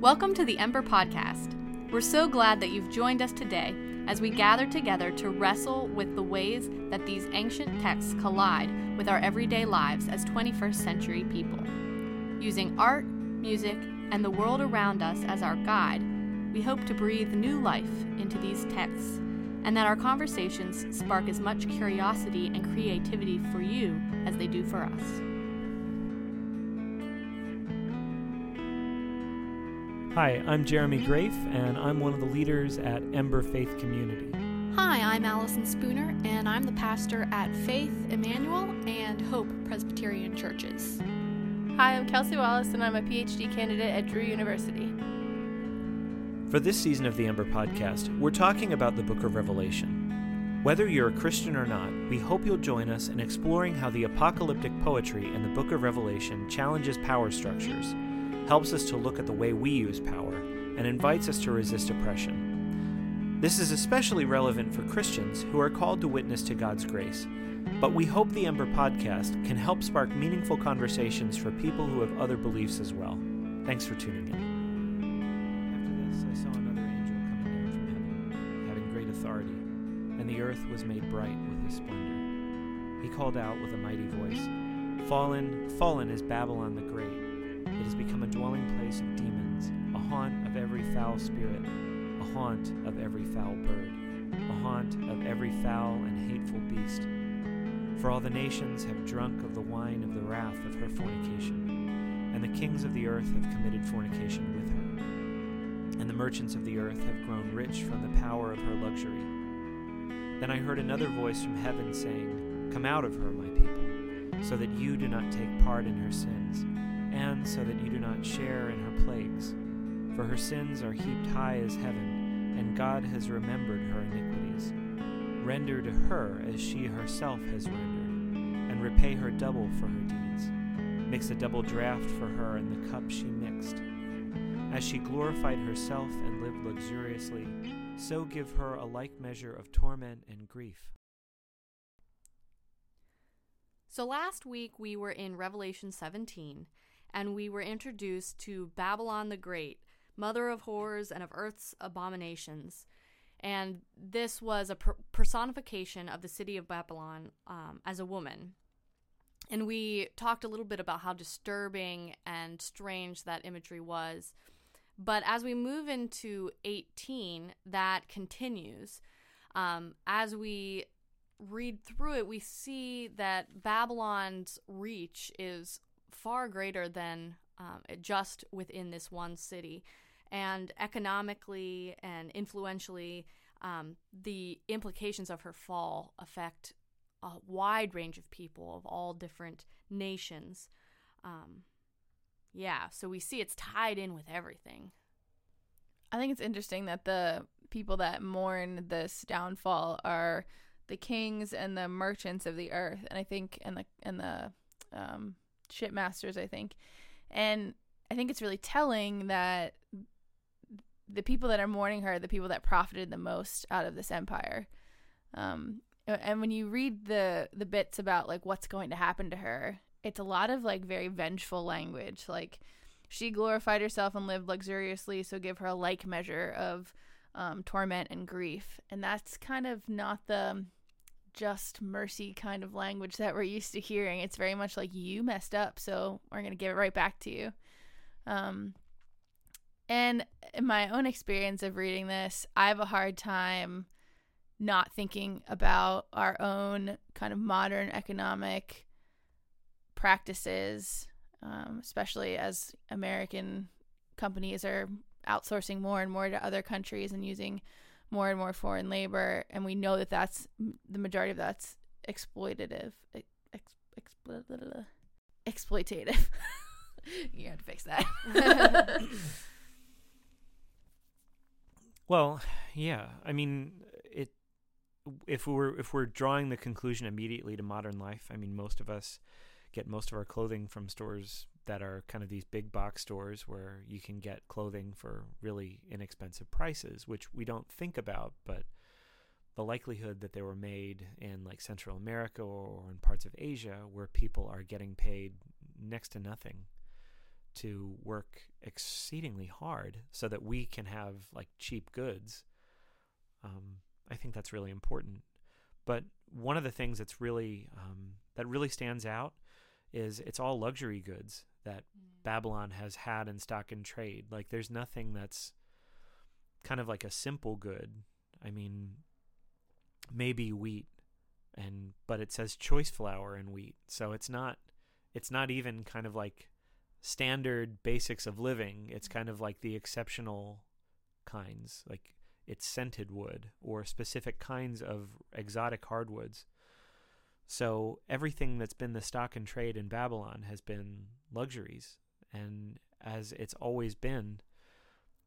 Welcome to the Ember Podcast. We're so glad that you've joined us today as we gather together to wrestle with the ways that these ancient texts collide with our everyday lives as 21st century people. Using art, music, and the world around us as our guide, we hope to breathe new life into these texts and that our conversations spark as much curiosity and creativity for you as they do for us. Hi, I'm Jeremy Grafe, and I'm one of the leaders at Ember Faith Community. Hi, I'm Allison Spooner, and I'm the pastor at Faith Emmanuel and Hope Presbyterian Churches. Hi, I'm Kelsey Wallace, and I'm a PhD candidate at Drew University. For this season of the Ember Podcast, we're talking about the book of Revelation. Whether you're a Christian or not, we hope you'll join us in exploring how the apocalyptic poetry in the book of Revelation challenges power structures helps us to look at the way we use power, and invites us to resist oppression. This is especially relevant for Christians who are called to witness to God's grace, but we hope the Ember podcast can help spark meaningful conversations for people who have other beliefs as well. Thanks for tuning in. After this, I saw another angel coming down from heaven, having great authority, and the earth was made bright with his splendor. He called out with a mighty voice Fallen, fallen is Babylon the Great it has become a dwelling place of demons, a haunt of every foul spirit, a haunt of every foul bird, a haunt of every foul and hateful beast. For all the nations have drunk of the wine of the wrath of her fornication, and the kings of the earth have committed fornication with her. And the merchants of the earth have grown rich from the power of her luxury. Then I heard another voice from heaven saying, Come out of her, my people, so that you do not take part in her sins and so that you do not share in her plagues. For her sins are heaped high as heaven, and God has remembered her iniquities. Render to her as she herself has rendered, and repay her double for her deeds. Mix a double draught for her in the cup she mixed. As she glorified herself and lived luxuriously, so give her a like measure of torment and grief. So last week we were in Revelation 17 and we were introduced to Babylon the Great, mother of horrors and of earth's abominations. And this was a per- personification of the city of Babylon um, as a woman. And we talked a little bit about how disturbing and strange that imagery was. But as we move into 18, that continues. Um, as we read through it, we see that Babylon's reach is far greater than um, just within this one city. And economically and influentially, um, the implications of her fall affect a wide range of people of all different nations. Um, yeah, so we see it's tied in with everything. I think it's interesting that the people that mourn this downfall are the kings and the merchants of the earth, and I think and the and the um, shipmasters, I think. And I think it's really telling that the people that are mourning her are the people that profited the most out of this empire. Um, and when you read the the bits about like what's going to happen to her, it's a lot of like very vengeful language. Like she glorified herself and lived luxuriously, so give her a like measure of um, torment and grief. And that's kind of not the just mercy kind of language that we're used to hearing. It's very much like you messed up, so we're going to give it right back to you. Um, and in my own experience of reading this, I have a hard time not thinking about our own kind of modern economic practices, um, especially as American companies are outsourcing more and more to other countries and using more and more foreign labor, and we know that that's the majority of that's exploitative, ex, exploitative. exploitative. you have to fix that. well, yeah. I mean, it. If we're if we're drawing the conclusion immediately to modern life, I mean, most of us get most of our clothing from stores that are kind of these big box stores where you can get clothing for really inexpensive prices, which we don't think about, but the likelihood that they were made in like Central America or in parts of Asia where people are getting paid next to nothing to work exceedingly hard so that we can have like cheap goods. Um, I think that's really important. But one of the things that's really um, that really stands out is it's all luxury goods that mm. Babylon has had in stock and trade. Like there's nothing that's kind of like a simple good. I mean, maybe wheat and but it says choice flour and wheat. So it's not it's not even kind of like standard basics of living. It's mm. kind of like the exceptional kinds, like it's scented wood or specific kinds of exotic hardwoods. So everything that's been the stock and trade in Babylon has been luxuries. And as it's always been,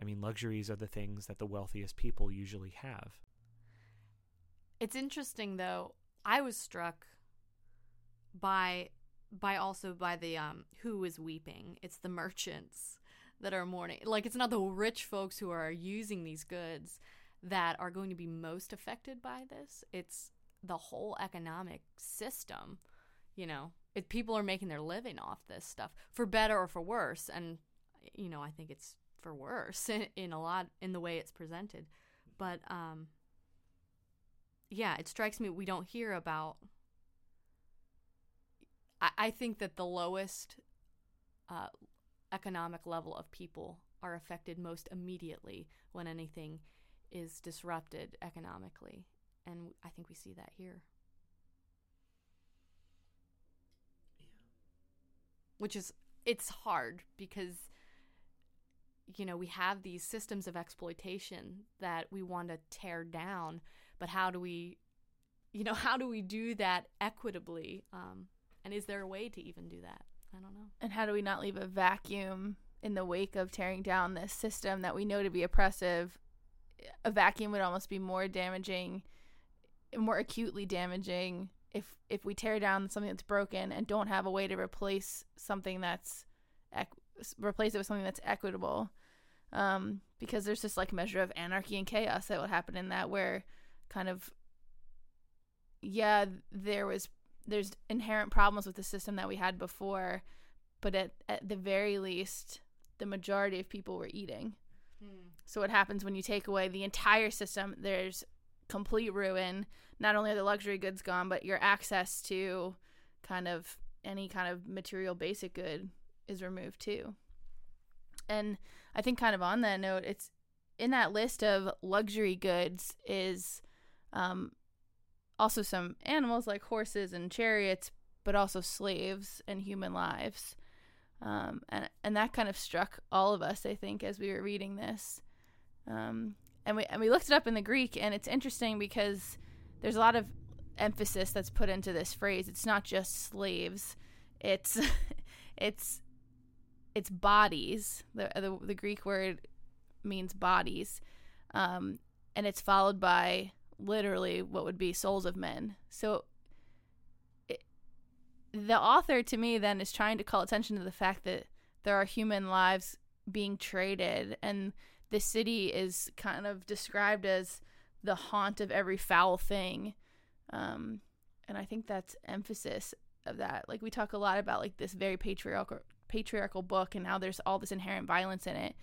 I mean, luxuries are the things that the wealthiest people usually have. It's interesting though. I was struck by by also by the um who is weeping. It's the merchants that are mourning. Like it's not the rich folks who are using these goods that are going to be most affected by this. It's the whole economic system. You know, if people are making their living off this stuff for better or for worse, and you know, I think it's for worse in, in a lot in the way it's presented. But um, yeah, it strikes me we don't hear about. I, I think that the lowest uh, economic level of people are affected most immediately when anything is disrupted economically. And I think we see that here. Which is, it's hard because, you know, we have these systems of exploitation that we want to tear down, but how do we, you know, how do we do that equitably? Um, and is there a way to even do that? I don't know. And how do we not leave a vacuum in the wake of tearing down this system that we know to be oppressive? A vacuum would almost be more damaging, more acutely damaging if if we tear down something that's broken and don't have a way to replace something that's equ- replace it with something that's equitable. Um, because there's this like measure of anarchy and chaos that would happen in that where kind of yeah, there was there's inherent problems with the system that we had before, but at, at the very least, the majority of people were eating. Hmm. So what happens when you take away the entire system? There's complete ruin. Not only are the luxury goods gone, but your access to kind of any kind of material basic good is removed too. And I think kind of on that note, it's in that list of luxury goods is um, also some animals like horses and chariots, but also slaves and human lives. Um, and and that kind of struck all of us, I think, as we were reading this. Um, and we and we looked it up in the Greek, and it's interesting because there's a lot of emphasis that's put into this phrase. It's not just slaves; it's it's it's bodies. The, the the Greek word means bodies, um, and it's followed by literally what would be souls of men. So the author to me then is trying to call attention to the fact that there are human lives being traded and the city is kind of described as the haunt of every foul thing. Um, and I think that's emphasis of that. Like we talk a lot about like this very patriarchal patriarchal book and how there's all this inherent violence in it.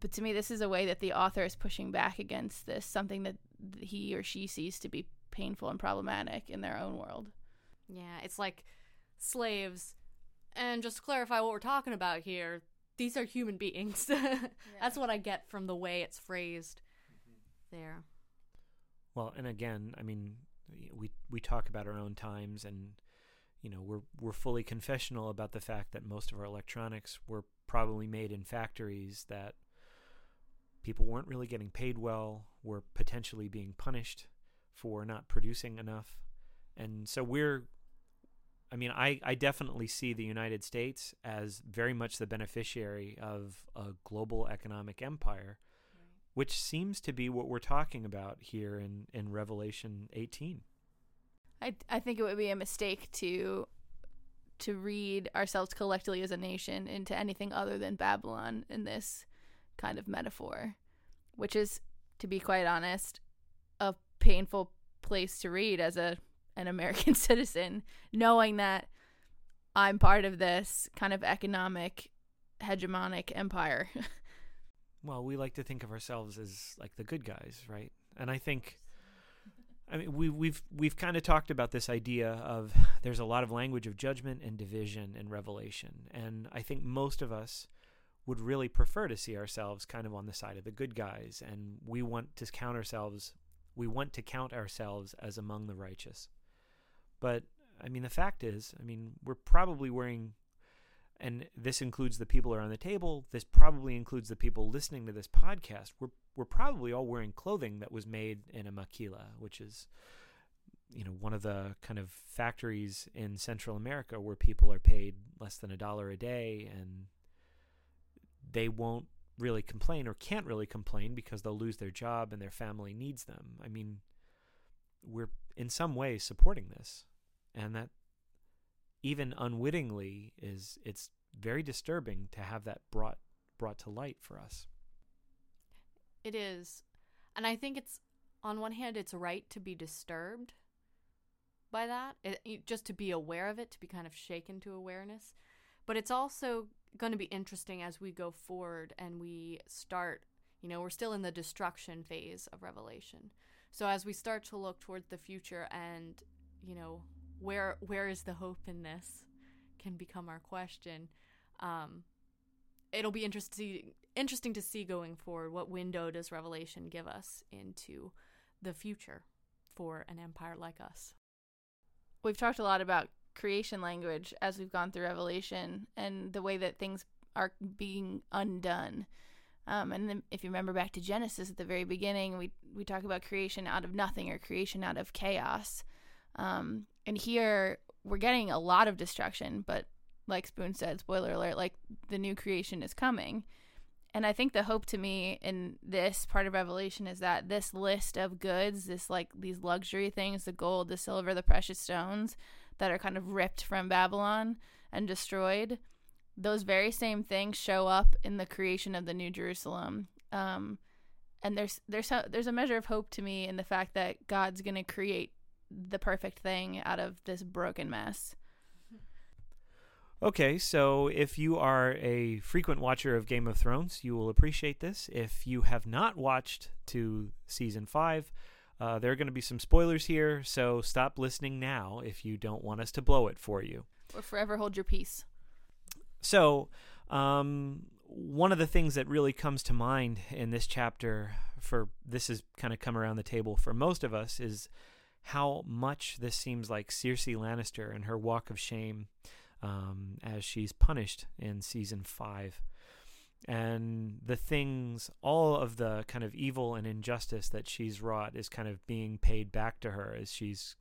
But to me, this is a way that the author is pushing back against this, something that he or she sees to be painful and problematic in their own world. Yeah, it's like slaves. And just to clarify what we're talking about here, these are human beings. That's what I get from the way it's phrased mm-hmm. there. Well, and again, I mean, we we talk about our own times, and you know, we're we're fully confessional about the fact that most of our electronics were probably made in factories that people weren't really getting paid well, were potentially being punished for not producing enough, and so we're. I mean, I, I definitely see the United States as very much the beneficiary of a global economic empire which seems to be what we're talking about here in, in Revelation 18. I I think it would be a mistake to to read ourselves collectively as a nation into anything other than Babylon in this kind of metaphor, which is, to be quite honest, a painful place to read as a an American citizen, knowing that I'm part of this kind of economic hegemonic empire. well, we like to think of ourselves as like the good guys, right? And I think I mean we we've we've kind of talked about this idea of there's a lot of language of judgment and division and Revelation. And I think most of us would really prefer to see ourselves kind of on the side of the good guys and we want to count ourselves we want to count ourselves as among the righteous. But I mean the fact is, I mean we're probably wearing and this includes the people around the table. This probably includes the people listening to this podcast. We're we're probably all wearing clothing that was made in a maquila, which is you know one of the kind of factories in Central America where people are paid less than a dollar a day and they won't really complain or can't really complain because they'll lose their job and their family needs them. I mean, we're in some way supporting this. And that even unwittingly is it's very disturbing to have that brought brought to light for us. It is. And I think it's on one hand it's right to be disturbed by that, it, just to be aware of it, to be kind of shaken to awareness. But it's also going to be interesting as we go forward and we start, you know, we're still in the destruction phase of Revelation. So as we start to look towards the future and, you know, where where is the hope in this can become our question. Um, it'll be interesting interesting to see going forward what window does Revelation give us into the future for an empire like us. We've talked a lot about creation language as we've gone through Revelation and the way that things are being undone. Um, and then if you remember back to Genesis at the very beginning, we we talk about creation out of nothing or creation out of chaos. Um, and here we're getting a lot of destruction, but like Spoon said, spoiler alert, like the new creation is coming. And I think the hope to me in this part of Revelation is that this list of goods, this like these luxury things, the gold, the silver, the precious stones, that are kind of ripped from Babylon and destroyed, those very same things show up in the creation of the New Jerusalem. Um, and there's there's a, there's a measure of hope to me in the fact that God's going to create the perfect thing out of this broken mess. Okay, so if you are a frequent watcher of Game of Thrones, you will appreciate this. If you have not watched to season 5, uh, there are going to be some spoilers here, so stop listening now if you don't want us to blow it for you. Or forever hold your peace. So, um, one of the things that really comes to mind in this chapter, for this has kind of come around the table for most of us, is how much this seems like Cersei Lannister and her walk of shame um, as she's punished in season five and the things, all of the kind of evil and injustice that she's wrought is kind of being paid back to her as she's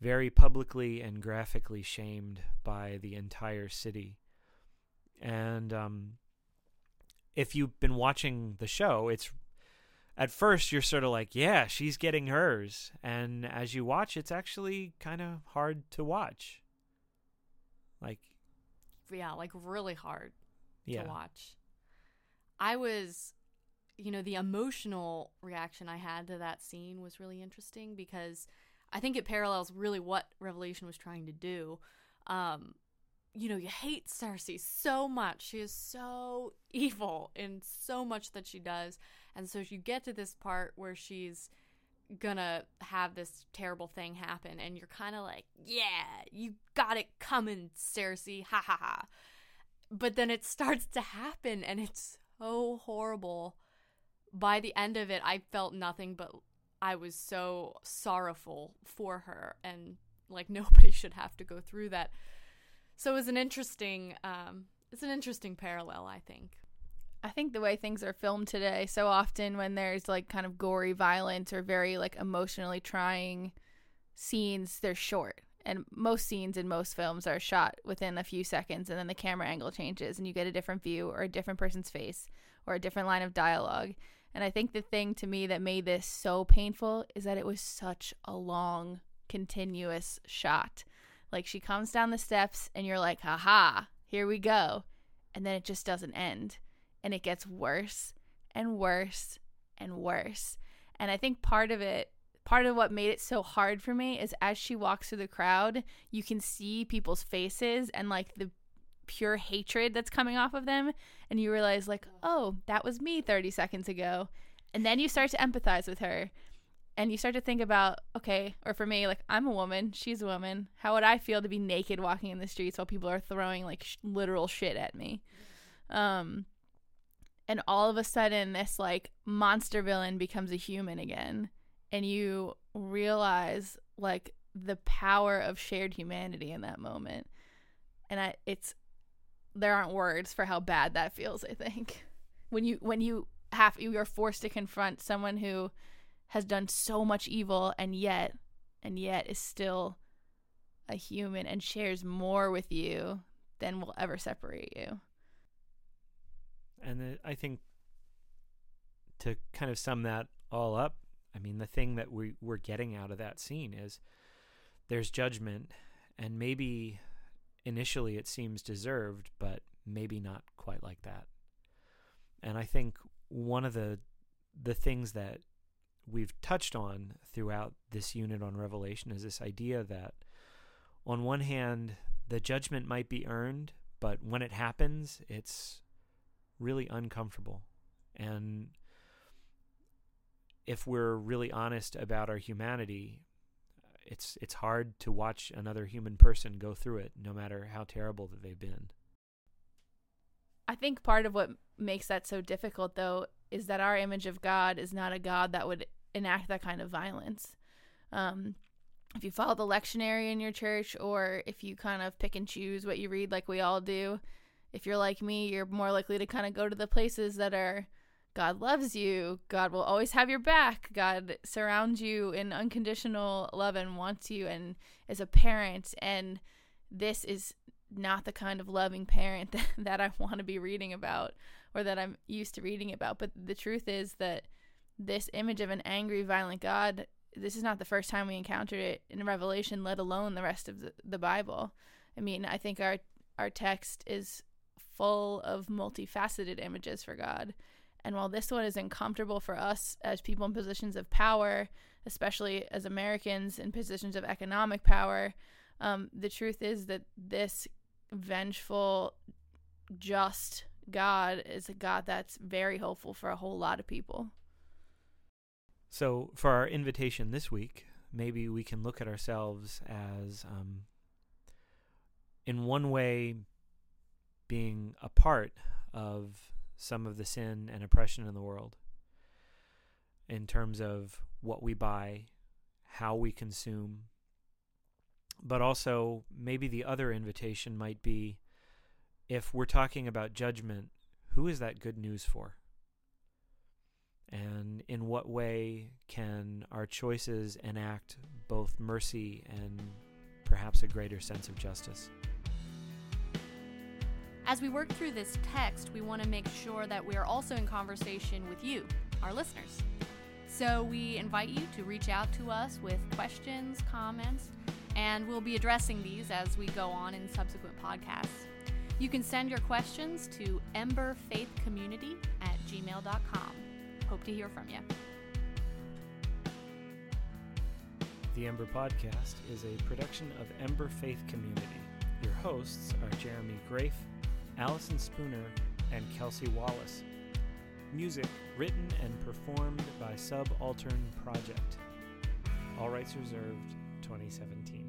very publicly and graphically shamed by the entire city. And um, if you've been watching the show, it's at first you're sort of like, yeah, she's getting hers. And as you watch, it's actually kind of hard to watch. Like, yeah, like really hard yeah. to watch. I was, you know, the emotional reaction I had to that scene was really interesting because I think it parallels really what Revelation was trying to do. Um, you know, you hate Cersei so much. She is so evil in so much that she does. And so you get to this part where she's gonna have this terrible thing happen, and you're kind of like, yeah, you got it coming, Cersei. Ha ha ha. But then it starts to happen, and it's so horrible. By the end of it, I felt nothing but I was so sorrowful for her and like nobody should have to go through that. So it was an interesting um it's an interesting parallel, I think. I think the way things are filmed today, so often when there's like kind of gory violence or very like emotionally trying scenes, they're short. And most scenes in most films are shot within a few seconds and then the camera angle changes and you get a different view or a different person's face or a different line of dialogue. And i think the thing to me that made this so painful is that it was such a long continuous shot. Like she comes down the steps and you're like haha here we go. And then it just doesn't end and it gets worse and worse and worse. And i think part of it part of what made it so hard for me is as she walks through the crowd, you can see people's faces and like the pure hatred that's coming off of them. And you realize like oh that was me 30 seconds ago. And then you start to empathize with her. And you start to think about okay or for me like i'm a woman she's a woman. How would i feel to be naked walking in the streets while people are throwing like sh- literal shit at me? Um and all of a sudden this like monster villain becomes a human again and you realize like the power of shared humanity in that moment. And I, it's there aren't words for how bad that feels i think. When you when you have you are forced to confront someone who has done so much evil and yet and yet is still a human and shares more with you than will ever separate you And the, I think to kind of sum that all up, I mean, the thing that we, we're getting out of that scene is there's judgment, and maybe initially it seems deserved, but maybe not quite like that. And I think one of the the things that we've touched on throughout this unit on Revelation is this idea that, on one hand, the judgment might be earned, but when it happens, it's really uncomfortable. And if we're really honest about our humanity, it's it's hard to watch another human person go through it, no matter how terrible that they've been. I think part of what makes that so difficult, though, is that our image of God is not a God that would enact that kind of violence. Um, if you follow the lectionary in your church, or if you kind of pick and choose what you read, like we all do, if you're like me, you're more likely to kind of go to the places that are God loves you, God will always have your back, God surrounds you in unconditional love and wants you, and is a parent. And this is not the kind of loving parent that, that I want to be reading about or that I'm used to reading about. But the truth is that this image of an angry, violent God, this is not the first time we encountered it in Revelation, let alone the rest of the, the Bible. I mean, I think our our text is full of multifaceted images for God. And while this one is uncomfortable for us as people in positions of power, especially as Americans in positions of economic power, um, the truth is that this vengeful, just God is a God that's very hopeful for a whole lot of people. So, for our invitation this week, maybe we can look at ourselves as, um, in one way, being a part of some of the sin and oppression in the world in terms of what we buy, how we consume, but also maybe the other invitation might be if we're talking about judgment, who is that good news for? And in what way can our choices enact both mercy and perhaps a greater sense of justice? As we work through this text, we want to make sure that we are also in conversation with you, our listeners. So we invite you to reach out to us with questions, comments, and we'll be addressing these as we go on in subsequent podcasts. You can send your questions to emberfaithcommunity at gmail.com. Hope to hear from you. The Ember Podcast is a production of Ember Faith Community. Your hosts are Jeremy Grafe, Allison Spooner, and Kelsey Wallace. Music written and performed by Subaltern Project. All rights reserved 2017.